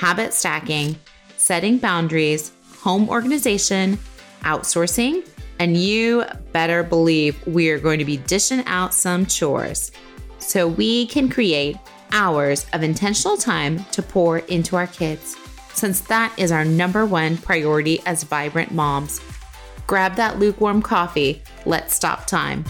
habit stacking, setting boundaries, home organization, outsourcing, and you better believe we are going to be dishing out some chores so we can create hours of intentional time to pour into our kids, since that is our number one priority as vibrant moms. Grab that lukewarm coffee. Let's stop time.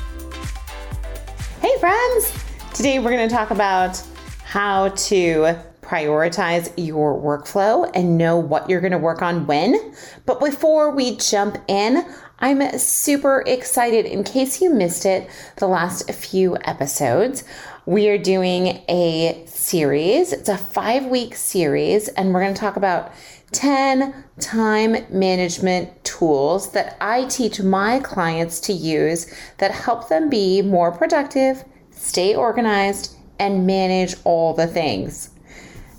Hey, friends! Today we're going to talk about how to prioritize your workflow and know what you're going to work on when. But before we jump in, I'm super excited. In case you missed it, the last few episodes, we are doing a series. It's a five week series, and we're going to talk about 10 time management tools that I teach my clients to use that help them be more productive, stay organized, and manage all the things.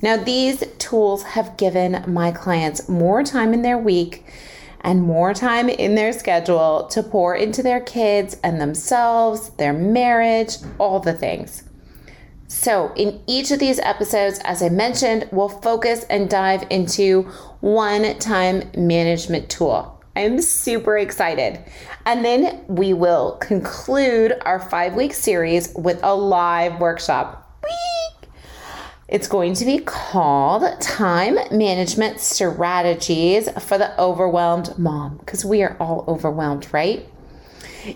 Now, these tools have given my clients more time in their week and more time in their schedule to pour into their kids and themselves, their marriage, all the things. So, in each of these episodes, as I mentioned, we'll focus and dive into one time management tool. I'm super excited. And then we will conclude our five week series with a live workshop. It's going to be called Time Management Strategies for the Overwhelmed Mom, because we are all overwhelmed, right?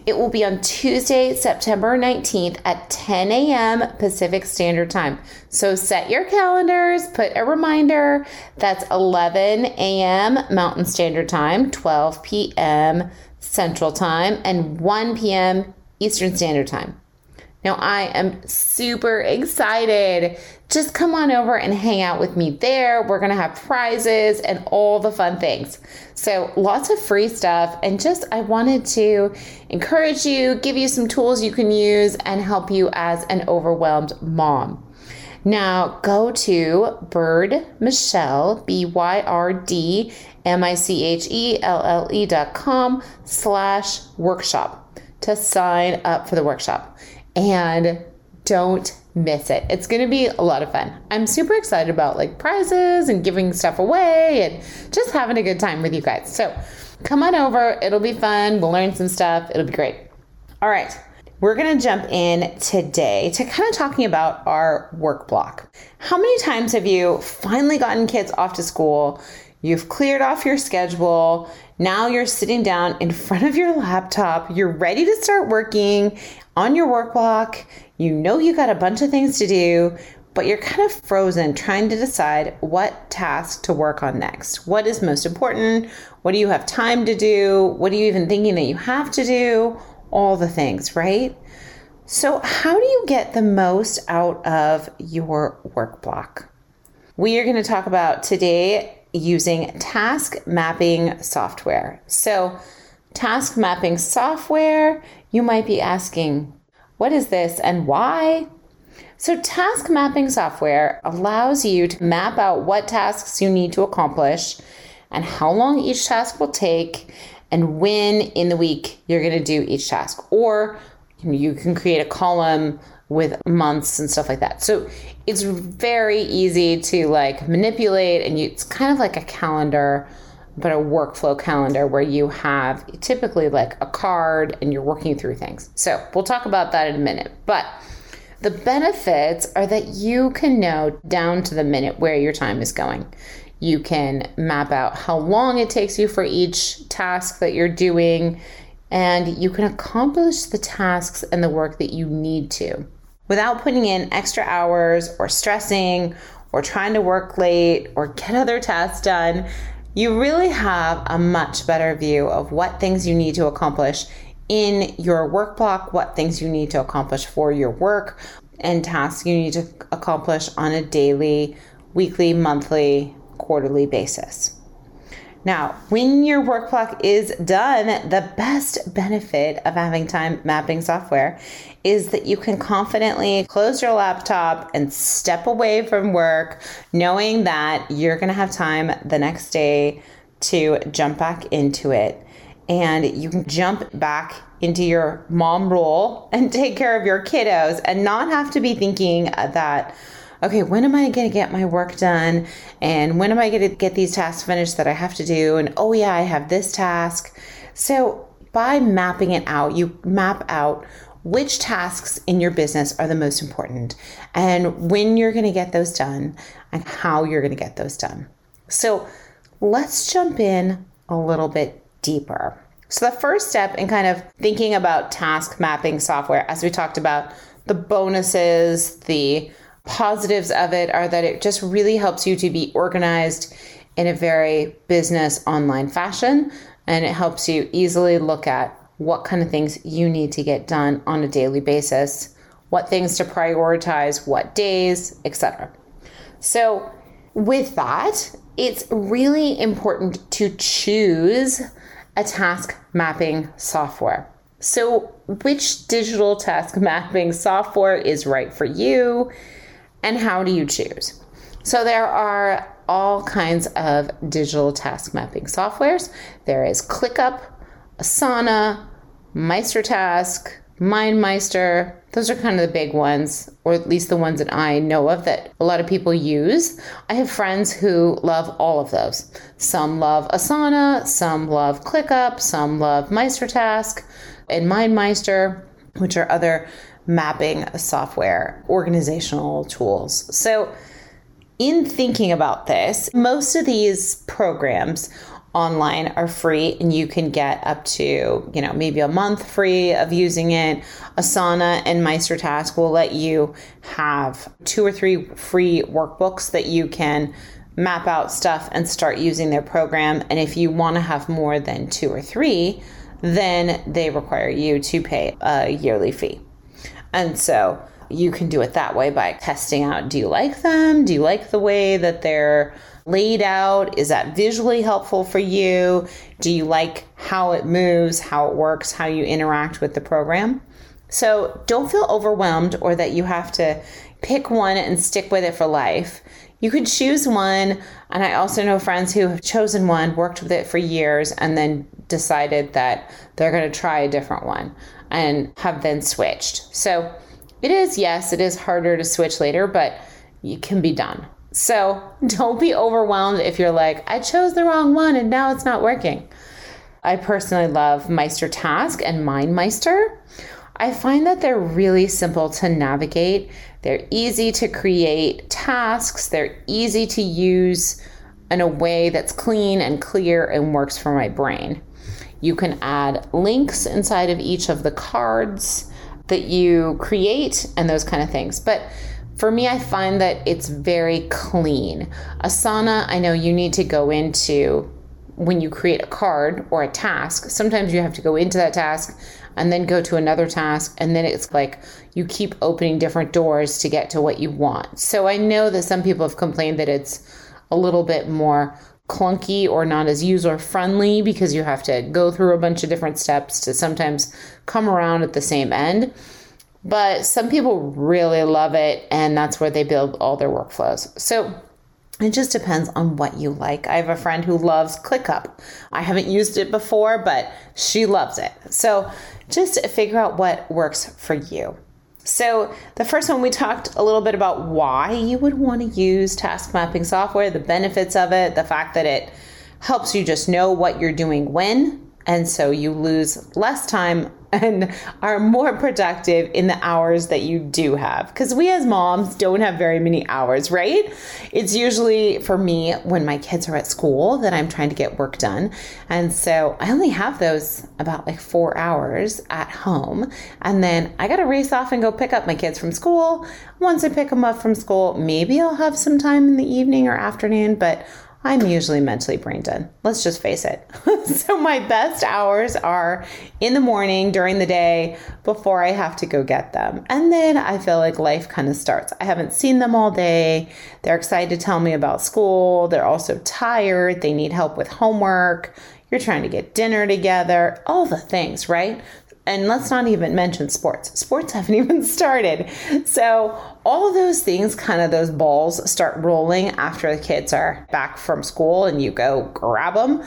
It will be on Tuesday, September 19th at 10 a.m. Pacific Standard Time. So set your calendars, put a reminder. That's 11 a.m. Mountain Standard Time, 12 p.m. Central Time, and 1 p.m. Eastern Standard Time. Now, I am super excited. Just come on over and hang out with me there. We're going to have prizes and all the fun things. So, lots of free stuff. And just, I wanted to encourage you, give you some tools you can use, and help you as an overwhelmed mom. Now, go to Byrd Michelle, B Y R D M I C H E L L E dot com slash workshop to sign up for the workshop and don't miss it. It's going to be a lot of fun. I'm super excited about like prizes and giving stuff away and just having a good time with you guys. So come on over. It'll be fun. We'll learn some stuff. It'll be great. All right. We're going to jump in today to kind of talking about our work block. How many times have you finally gotten kids off to school? You've cleared off your schedule. Now you're sitting down in front of your laptop. You're ready to start working on your work block. You know you got a bunch of things to do, but you're kind of frozen trying to decide what task to work on next. What is most important? What do you have time to do? What are you even thinking that you have to do? All the things, right? So, how do you get the most out of your work block? We are going to talk about today using task mapping software. So, task mapping software, you might be asking, what is this and why? So, task mapping software allows you to map out what tasks you need to accomplish and how long each task will take and when in the week you're going to do each task. Or you can create a column with months and stuff like that. So it's very easy to like manipulate and you, it's kind of like a calendar but a workflow calendar where you have typically like a card and you're working through things. So we'll talk about that in a minute. But the benefits are that you can know down to the minute where your time is going. You can map out how long it takes you for each task that you're doing, and you can accomplish the tasks and the work that you need to without putting in extra hours or stressing or trying to work late or get other tasks done. You really have a much better view of what things you need to accomplish in your work block, what things you need to accomplish for your work, and tasks you need to accomplish on a daily, weekly, monthly, quarterly basis. Now, when your work block is done, the best benefit of having time mapping software is that you can confidently close your laptop and step away from work, knowing that you're going to have time the next day to jump back into it. And you can jump back into your mom role and take care of your kiddos and not have to be thinking that okay, when am I going to get my work done? And when am I going to get these tasks finished that I have to do? And oh, yeah, I have this task. So by mapping it out, you map out which tasks in your business are the most important and when you're going to get those done and how you're going to get those done. So let's jump in a little bit deeper. So, the first step in kind of thinking about task mapping software, as we talked about, the bonuses, the positives of it are that it just really helps you to be organized in a very business online fashion and it helps you easily look at what kind of things you need to get done on a daily basis, what things to prioritize, what days, etc. So, with that, it's really important to choose a task mapping software. So, which digital task mapping software is right for you? And how do you choose? So there are all kinds of digital task mapping softwares. There is ClickUp, Asana, MeisterTask, MindMeister. Those are kind of the big ones, or at least the ones that I know of that a lot of people use. I have friends who love all of those. Some love Asana, some love ClickUp, some love MeisterTask, and MindMeister, which are other mapping software, organizational tools. So, in thinking about this, most of these programs online are free and you can get up to, you know, maybe a month free of using it. Asana and MeisterTask will let you have two or three free workbooks that you can map out stuff and start using their program. And if you want to have more than two or three, then they require you to pay a yearly fee. And so you can do it that way by testing out do you like them? Do you like the way that they're laid out? Is that visually helpful for you? Do you like how it moves, how it works, how you interact with the program? So don't feel overwhelmed or that you have to pick one and stick with it for life. You could choose one, and I also know friends who have chosen one, worked with it for years, and then decided that they're going to try a different one and have then switched. So it is, yes, it is harder to switch later, but it can be done. So don't be overwhelmed if you're like, I chose the wrong one and now it's not working. I personally love Meister Task and MindMeister. I find that they're really simple to navigate. They're easy to create tasks. They're easy to use in a way that's clean and clear and works for my brain. You can add links inside of each of the cards that you create and those kind of things. But for me, I find that it's very clean. Asana, I know you need to go into when you create a card or a task. Sometimes you have to go into that task and then go to another task. And then it's like you keep opening different doors to get to what you want. So I know that some people have complained that it's a little bit more clunky or not as user friendly because you have to go through a bunch of different steps to sometimes come around at the same end. But some people really love it, and that's where they build all their workflows. So it just depends on what you like. I have a friend who loves ClickUp. I haven't used it before, but she loves it. So just figure out what works for you. So, the first one we talked a little bit about why you would want to use task mapping software, the benefits of it, the fact that it helps you just know what you're doing when And so you lose less time and are more productive in the hours that you do have. Because we as moms don't have very many hours, right? It's usually for me when my kids are at school that I'm trying to get work done. And so I only have those about like four hours at home. And then I got to race off and go pick up my kids from school. Once I pick them up from school, maybe I'll have some time in the evening or afternoon, but I'm usually mentally brain dead. Let's just face it. so, my best hours are in the morning during the day before I have to go get them. And then I feel like life kind of starts. I haven't seen them all day. They're excited to tell me about school. They're also tired. They need help with homework. You're trying to get dinner together, all the things, right? And let's not even mention sports. Sports haven't even started. So, all those things, kind of those balls, start rolling after the kids are back from school and you go grab them.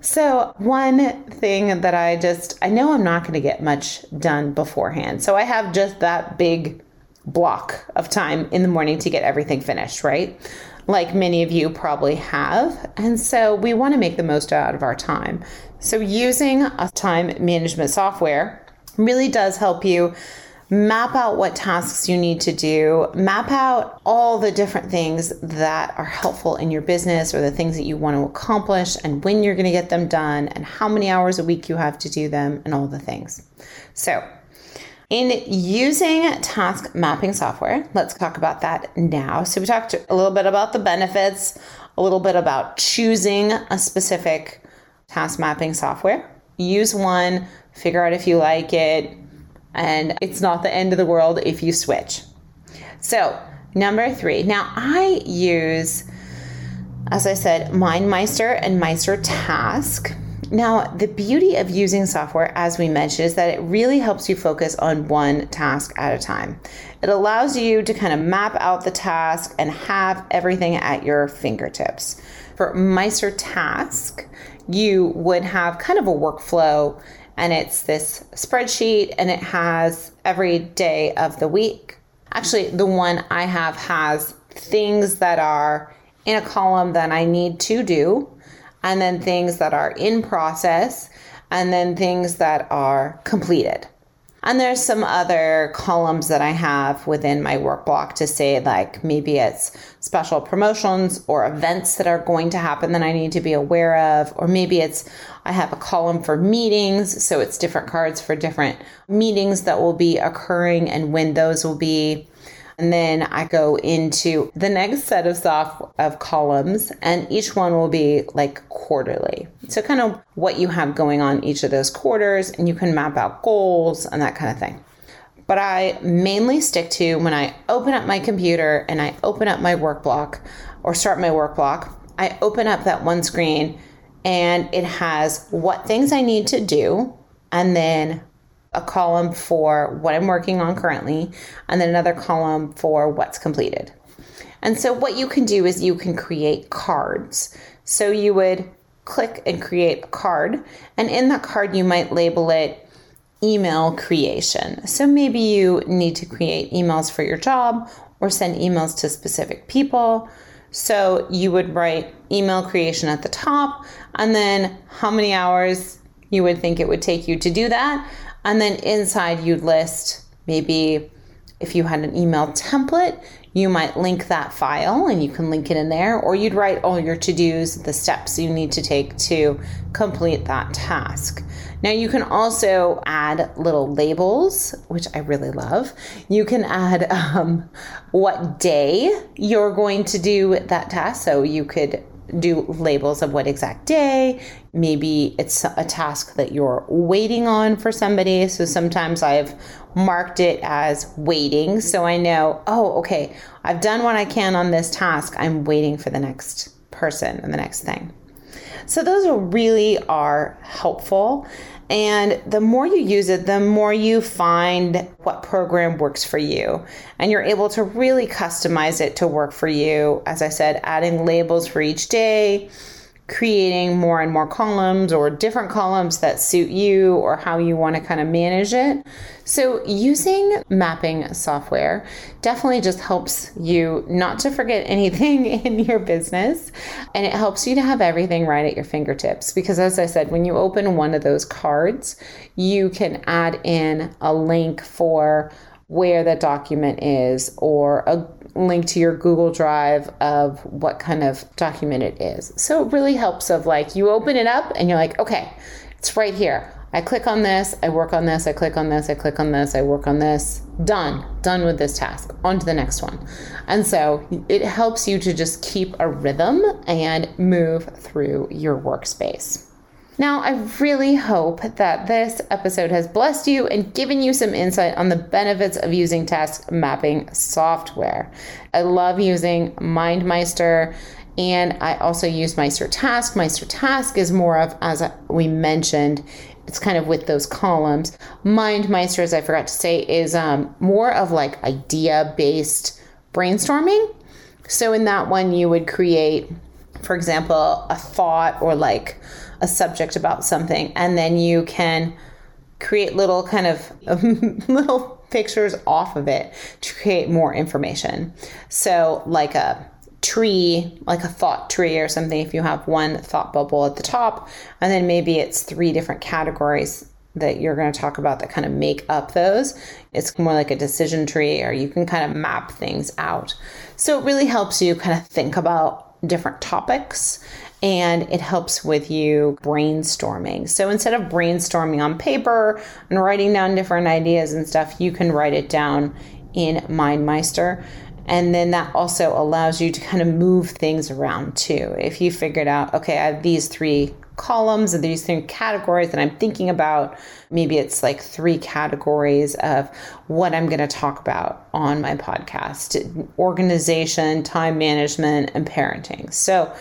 So, one thing that I just, I know I'm not going to get much done beforehand. So, I have just that big block of time in the morning to get everything finished, right? Like many of you probably have. And so, we want to make the most out of our time. So, using a time management software really does help you map out what tasks you need to do, map out all the different things that are helpful in your business or the things that you want to accomplish and when you're going to get them done and how many hours a week you have to do them and all the things. So, in using task mapping software, let's talk about that now. So, we talked a little bit about the benefits, a little bit about choosing a specific task mapping software. Use one, figure out if you like it, and it's not the end of the world if you switch. So, number three. Now, I use, as I said, MindMeister and Meister Task. Now, the beauty of using software, as we mentioned, is that it really helps you focus on one task at a time. It allows you to kind of map out the task and have everything at your fingertips. For Meister Task, you would have kind of a workflow and it's this spreadsheet and it has every day of the week. Actually, the one I have has things that are in a column that I need to do, and then things that are in process, and then things that are completed. And there's some other columns that I have within my work block to say, like maybe it's special promotions or events that are going to happen that I need to be aware of, or maybe it's I have a column for meetings, so it's different cards for different meetings that will be occurring and when those will be. And then I go into the next set of soft of columns, and each one will be like quarterly. So kind of what you have going on each of those quarters, and you can map out goals and that kind of thing. But I mainly stick to when I open up my computer and I open up my work block or start my work block, I open up that one screen and it has what things I need to do and then a column for what I'm working on currently, and then another column for what's completed. And so, what you can do is you can create cards. So, you would click and create a card, and in that card, you might label it email creation. So, maybe you need to create emails for your job or send emails to specific people. So, you would write email creation at the top, and then how many hours you would think it would take you to do that and then inside you'd list maybe if you had an email template, you might link that file and you can link it in there, or you'd write all your to dos, the steps you need to take to complete that task. Now, you can also add little labels, which I really love. You can add um, what day you're going to do that task. So you could do labels of what exact day. Maybe it's a task that you're waiting on for somebody. So sometimes I've marked it as waiting. So I know, oh, okay, I've done what I can on this task. I'm waiting for the next person and the next thing. So those really are helpful. And the more you use it, the more you find what program works for you. And you're able to really customize it to work for you. As I said, adding labels for each day, creating more and more columns or different columns that suit you or how you want to kind of manage it. So, using mapping software definitely just helps you not to forget anything in your business and it helps you to have everything right at your fingertips. Because, as I said, when you open one of those cards, you can add in a link for where the document is or a link to your Google Drive of what kind of document it is. So it really helps of like you open it up and you're like, okay, it's right here. I click on this, I work on this, I click on this, I click on this, I work on this. Done. Done with this task. On to the next one. And so it helps you to just keep a rhythm and move through your workspace. Now, I really hope that this episode has blessed you and given you some insight on the benefits of using task mapping software. I love using MindMeister and I also use Meister Task. Meister Task is more of, as we mentioned, it's kind of with those columns. MindMeister, as I forgot to say, is um, more of like idea based brainstorming. So in that one, you would create, for example, a thought or like a subject about something, and then you can create little kind of little pictures off of it to create more information. So, like a tree, like a thought tree or something, if you have one thought bubble at the top, and then maybe it's three different categories that you're going to talk about that kind of make up those. It's more like a decision tree, or you can kind of map things out. So it really helps you kind of think about different topics and it helps with you brainstorming. So instead of brainstorming on paper and writing down different ideas and stuff, you can write it down in MindMeister. And then that also allows you to kind of move things around too. If you figured out, okay, I have these three columns and these three categories that I'm thinking about, maybe it's like three categories of what I'm going to talk about on my podcast organization, time management, and parenting. So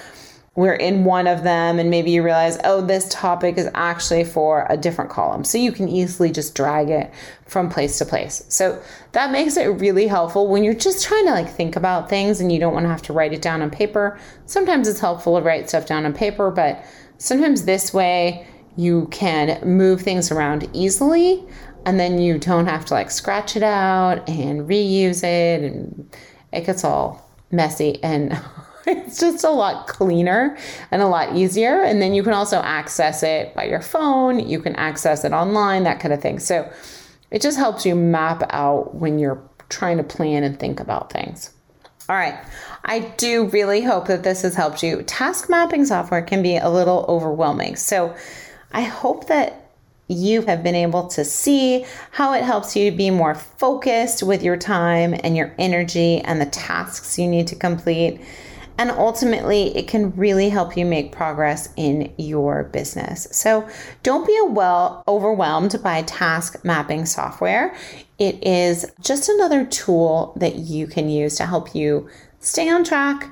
we're in one of them and maybe you realize oh this topic is actually for a different column. So you can easily just drag it from place to place. So that makes it really helpful when you're just trying to like think about things and you don't want to have to write it down on paper. Sometimes it's helpful to write stuff down on paper but sometimes this way you can move things around easily and then you don't have to like scratch it out and reuse it and it gets all messy and it's just a lot cleaner and a lot easier. And then you can also access it by your phone, you can access it online, that kind of thing. So it just helps you map out when you're trying to plan and think about things. All right. I do really hope that this has helped you. Task mapping software can be a little overwhelming. So I hope that you have been able to see how it helps you to be more focused with your time and your energy and the tasks you need to complete. And ultimately, it can really help you make progress in your business. So don't be well overwhelmed by task mapping software. It is just another tool that you can use to help you stay on track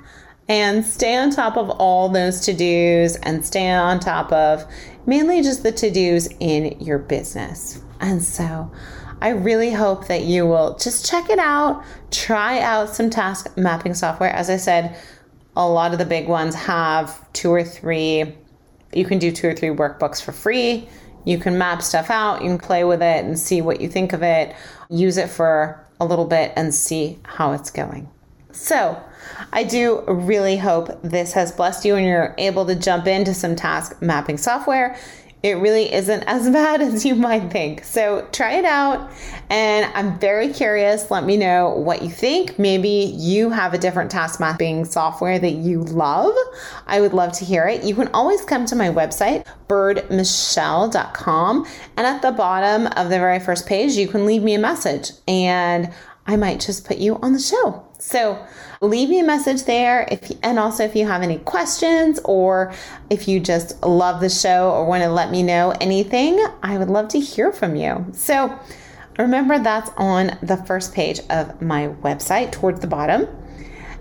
and stay on top of all those to dos and stay on top of mainly just the to dos in your business. And so, I really hope that you will just check it out, try out some task mapping software. As I said, a lot of the big ones have two or three, you can do two or three workbooks for free. You can map stuff out, you can play with it and see what you think of it, use it for a little bit and see how it's going. So, I do really hope this has blessed you and you're able to jump into some task mapping software it really isn't as bad as you might think. So try it out. And I'm very curious. Let me know what you think. Maybe you have a different task mapping software that you love. I would love to hear it. You can always come to my website, byrdmichelle.com. And at the bottom of the very first page, you can leave me a message and I might just put you on the show. So leave me a message there if and also if you have any questions or if you just love the show or want to let me know anything, I would love to hear from you. So remember that's on the first page of my website towards the bottom.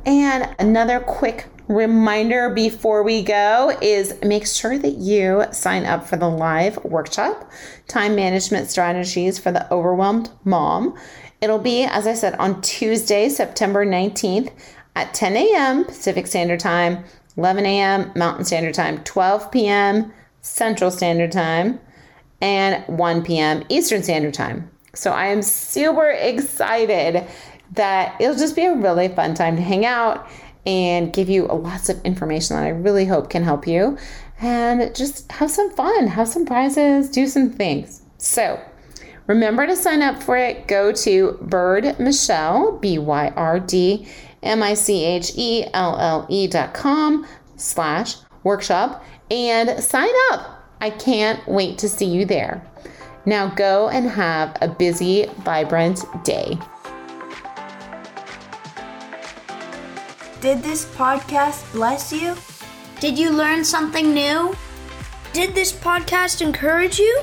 And another quick reminder before we go is make sure that you sign up for the live workshop, Time Management Strategies for the Overwhelmed Mom. It'll be, as I said, on Tuesday, September 19th at 10 a.m. Pacific Standard Time. 11 a.m. Mountain Standard Time, 12 p.m. Central Standard Time, and 1 p.m. Eastern Standard Time. So I am super excited that it'll just be a really fun time to hang out and give you lots of information that I really hope can help you and just have some fun, have some prizes, do some things. So, remember to sign up for it. Go to Byrd Michelle, B Y R D M I C H E L L E dot com slash workshop and sign up. I can't wait to see you there. Now go and have a busy, vibrant day. Did this podcast bless you? Did you learn something new? Did this podcast encourage you?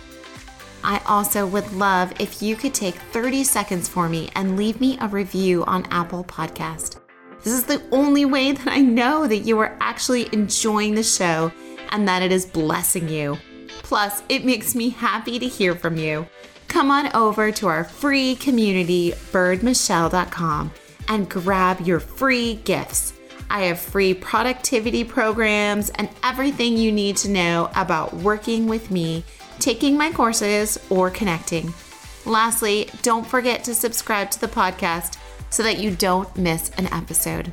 I also would love if you could take 30 seconds for me and leave me a review on Apple Podcast. This is the only way that I know that you are actually enjoying the show and that it is blessing you. Plus, it makes me happy to hear from you. Come on over to our free community, byrdmichelle.com, and grab your free gifts. I have free productivity programs and everything you need to know about working with me, taking my courses, or connecting. Lastly, don't forget to subscribe to the podcast so that you don't miss an episode.